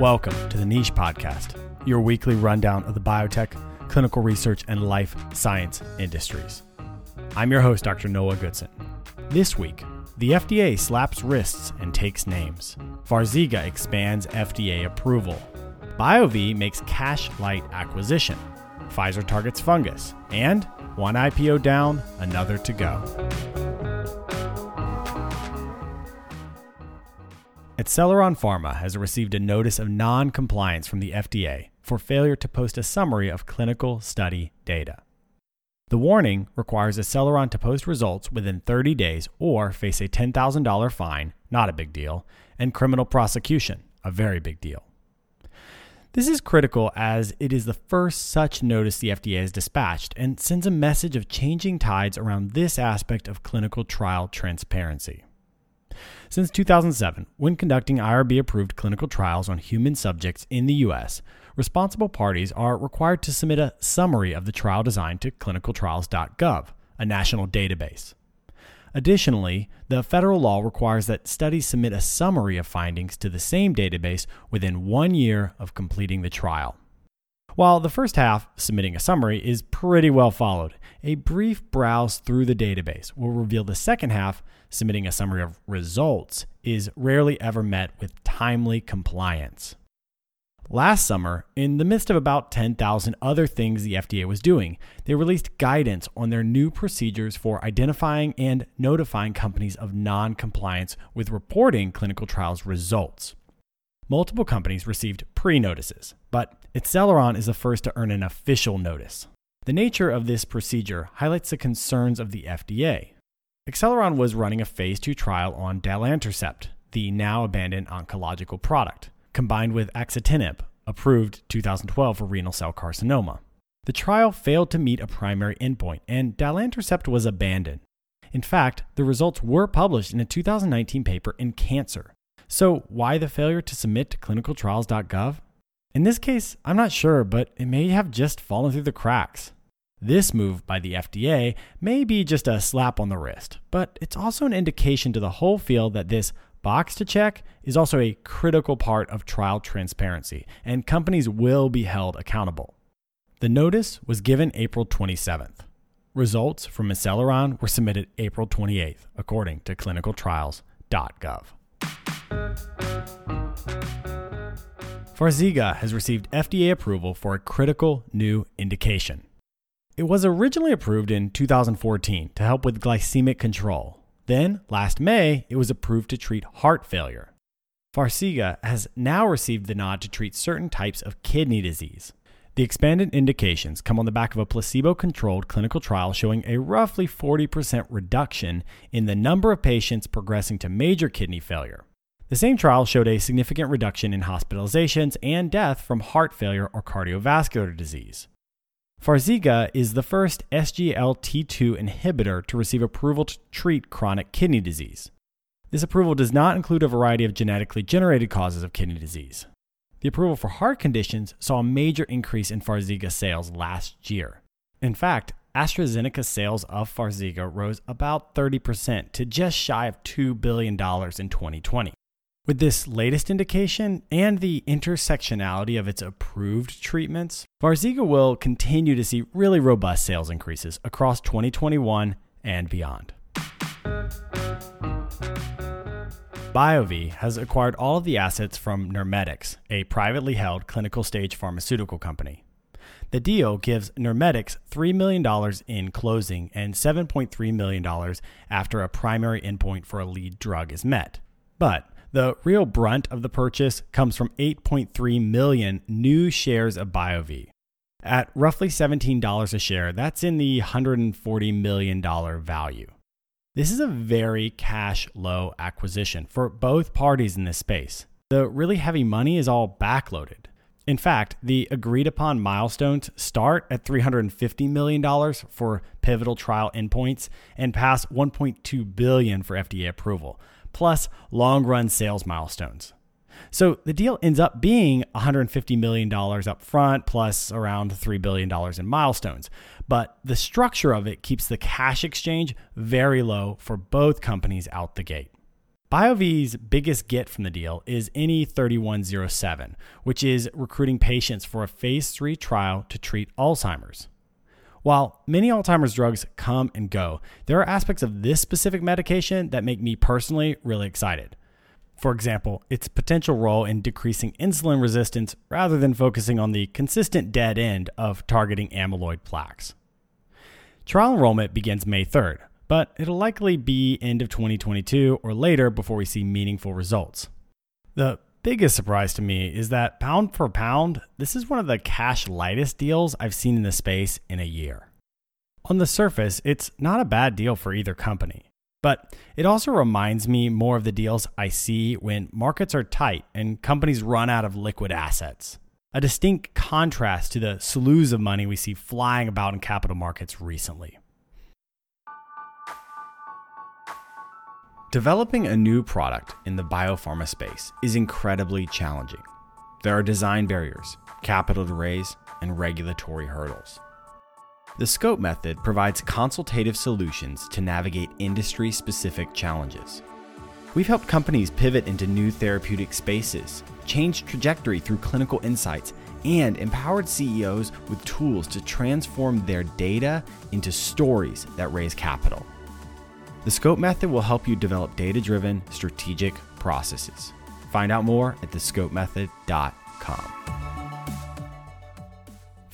Welcome to the Niche Podcast, your weekly rundown of the biotech, clinical research, and life science industries. I'm your host, Dr. Noah Goodson. This week, the FDA slaps wrists and takes names. Farxiga expands FDA approval. BioVie makes cash light acquisition. Pfizer targets fungus. And one IPO down, another to go. Acceleron Pharma has received a notice of non compliance from the FDA for failure to post a summary of clinical study data. The warning requires Acceleron to post results within 30 days or face a $10,000 fine, not a big deal, and criminal prosecution, a very big deal. This is critical as it is the first such notice the FDA has dispatched and sends a message of changing tides around this aspect of clinical trial transparency. Since 2007, when conducting IRB approved clinical trials on human subjects in the U.S., responsible parties are required to submit a summary of the trial design to clinicaltrials.gov, a national database. Additionally, the federal law requires that studies submit a summary of findings to the same database within one year of completing the trial. While the first half, submitting a summary, is pretty well followed, a brief browse through the database will reveal the second half, submitting a summary of results, is rarely ever met with timely compliance. Last summer, in the midst of about 10,000 other things the FDA was doing, they released guidance on their new procedures for identifying and notifying companies of non compliance with reporting clinical trials results. Multiple companies received pre notices, but Acceleron is the first to earn an official notice. The nature of this procedure highlights the concerns of the FDA. Acceleron was running a phase 2 trial on Dalantercept, the now abandoned oncological product, combined with axitinib, approved 2012 for renal cell carcinoma. The trial failed to meet a primary endpoint, and Dalantercept was abandoned. In fact, the results were published in a 2019 paper in Cancer, so, why the failure to submit to clinicaltrials.gov? In this case, I'm not sure, but it may have just fallen through the cracks. This move by the FDA may be just a slap on the wrist, but it's also an indication to the whole field that this box to check is also a critical part of trial transparency, and companies will be held accountable. The notice was given April 27th. Results from Acceleron were submitted April 28th, according to clinicaltrials.gov. Farxiga has received FDA approval for a critical new indication. It was originally approved in 2014 to help with glycemic control. Then, last May, it was approved to treat heart failure. Farxiga has now received the nod to treat certain types of kidney disease. The expanded indications come on the back of a placebo controlled clinical trial showing a roughly 40% reduction in the number of patients progressing to major kidney failure. The same trial showed a significant reduction in hospitalizations and death from heart failure or cardiovascular disease. Farxiga is the first SGLT2 inhibitor to receive approval to treat chronic kidney disease. This approval does not include a variety of genetically generated causes of kidney disease. The approval for heart conditions saw a major increase in Farxiga sales last year. In fact, AstraZeneca sales of Farxiga rose about 30% to just shy of $2 billion in 2020. With this latest indication and the intersectionality of its approved treatments, Farxiga will continue to see really robust sales increases across 2021 and beyond. BioVie has acquired all of the assets from NeurMedix, a privately held clinical stage pharmaceutical company. The deal gives NeurMedix $3 million in closing and $7.3 million after a primary endpoint for a lead drug is met. But the real brunt of the purchase comes from 8.3 million new shares of BioVie. At roughly $17 a share, that's in the $140 million value. This is a very cash low acquisition for both parties in this space. The really heavy money is all backloaded. In fact, the agreed upon milestones start at $350 million for pivotal trial endpoints and pass 1.2 billion for FDA approval plus long run sales milestones. So the deal ends up being $150 million up front plus around $3 billion in milestones. But the structure of it keeps the cash exchange very low for both companies out the gate. BioVie's biggest get from the deal is NE3107, which is recruiting patients for a phase 3 trial to treat Alzheimer's. While many Alzheimer's drugs come and go, there are aspects of this specific medication that make me personally really excited. For example, its potential role in decreasing insulin resistance rather than focusing on the consistent dead end of targeting amyloid plaques. Trial enrollment begins May 3rd, but it'll likely be end of 2022 or later before we see meaningful results. The biggest surprise to me is that pound for pound, this is one of the cash lightest deals I've seen in the space in a year. On the surface, it's not a bad deal for either company, but it also reminds me more of the deals I see when markets are tight and companies run out of liquid assets. A distinct contrast to the slews of money we see flying about in capital markets recently. Developing a new product in the biopharma space is incredibly challenging. There are design barriers, capital to raise, and regulatory hurdles. The SCOPE method provides consultative solutions to navigate industry specific challenges. We've helped companies pivot into new therapeutic spaces, change trajectory through clinical insights, and empowered CEOs with tools to transform their data into stories that raise capital. The SCOPE method will help you develop data driven, strategic processes. Find out more at thescopemethod.com.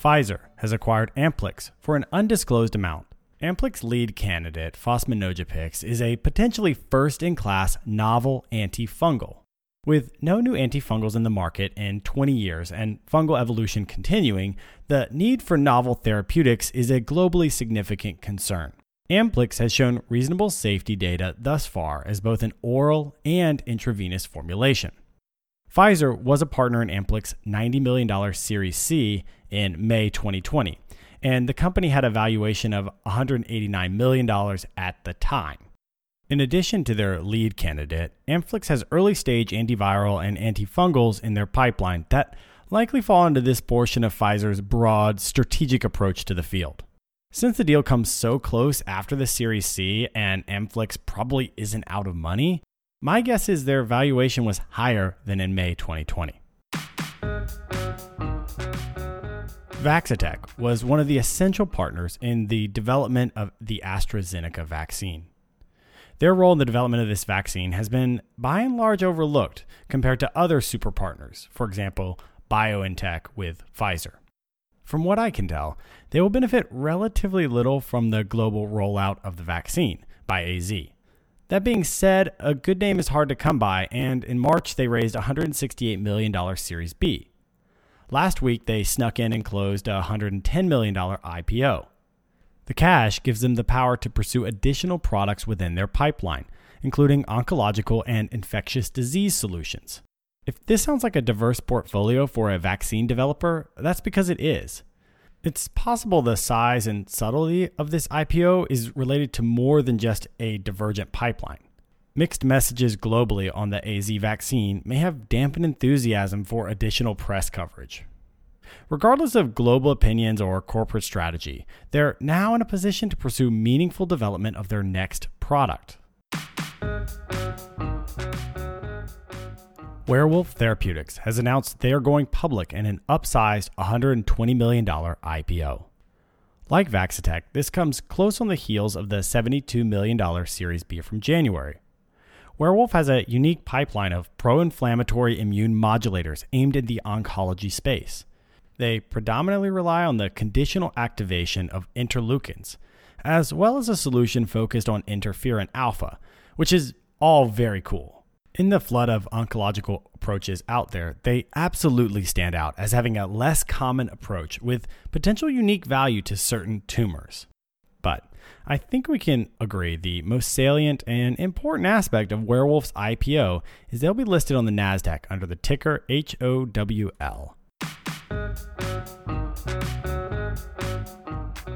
Pfizer has acquired Amplyx for an undisclosed amount. Amplyx lead candidate, fosmanogepix, is a potentially first in class novel antifungal. With no new antifungals in the market in 20 years and fungal evolution continuing, the need for novel therapeutics is a globally significant concern. Amplyx has shown reasonable safety data thus far as both an oral and intravenous formulation. Pfizer was a partner in Amplyx's $90 million Series C in May 2020, and the company had a valuation of $189 million at the time. In addition to their lead candidate, Amplyx has early stage antiviral and antifungals in their pipeline that likely fall into this portion of Pfizer's broad strategic approach to the field. Since the deal comes so close after the Series C and Amplyx probably isn't out of money, my guess is their valuation was higher than in May 2020. Vaccitech was one of the essential partners in the development of the AstraZeneca vaccine. Their role in the development of this vaccine has been by and large overlooked compared to other super partners, for example, BioNTech with Pfizer. From what I can tell, they will benefit relatively little from the global rollout of the vaccine by AZ. That being said, a good name is hard to come by, and in March they raised $168 million Series B. Last week they snuck in and closed a $110 million IPO. The cash gives them the power to pursue additional products within their pipeline, including oncological and infectious disease solutions. If this sounds like a diverse portfolio for a vaccine developer, that's because it is. It's possible the size and subtlety of this IPO is related to more than just a divergent pipeline. Mixed messages globally on the AZ vaccine may have dampened enthusiasm for additional press coverage. Regardless of global opinions or corporate strategy, they're now in a position to pursue meaningful development of their next product. Werewolf Therapeutics has announced they are going public in an upsized $120 million IPO. Like Vaccitech, this comes close on the heels of the $72 million Series B from January. Werewolf has a unique pipeline of pro inflammatory immune modulators aimed at the oncology space. They predominantly rely on the conditional activation of interleukins, as well as a solution focused on interferon alpha, which is all very cool. In the flood of oncological approaches out there, they absolutely stand out as having a less common approach with potential unique value to certain tumors. But I think we can agree the most salient and important aspect of Werewolf's IPO is they'll be listed on the NASDAQ under the ticker HOWL.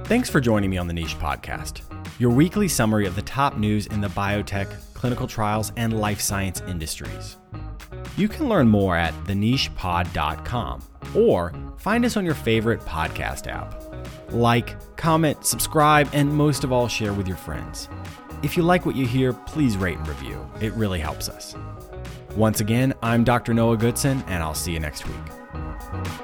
Thanks for joining me on the Niche Podcast, your weekly summary of the top news in the biotech clinical trials, and life science industries. You can learn more at thenichepod.com or find us on your favorite podcast app. Like, comment, subscribe, and most of all, share with your friends. If you like what you hear, please rate and review. It really helps us. Once again, I'm Dr. Noah Goodson, and I'll see you next week.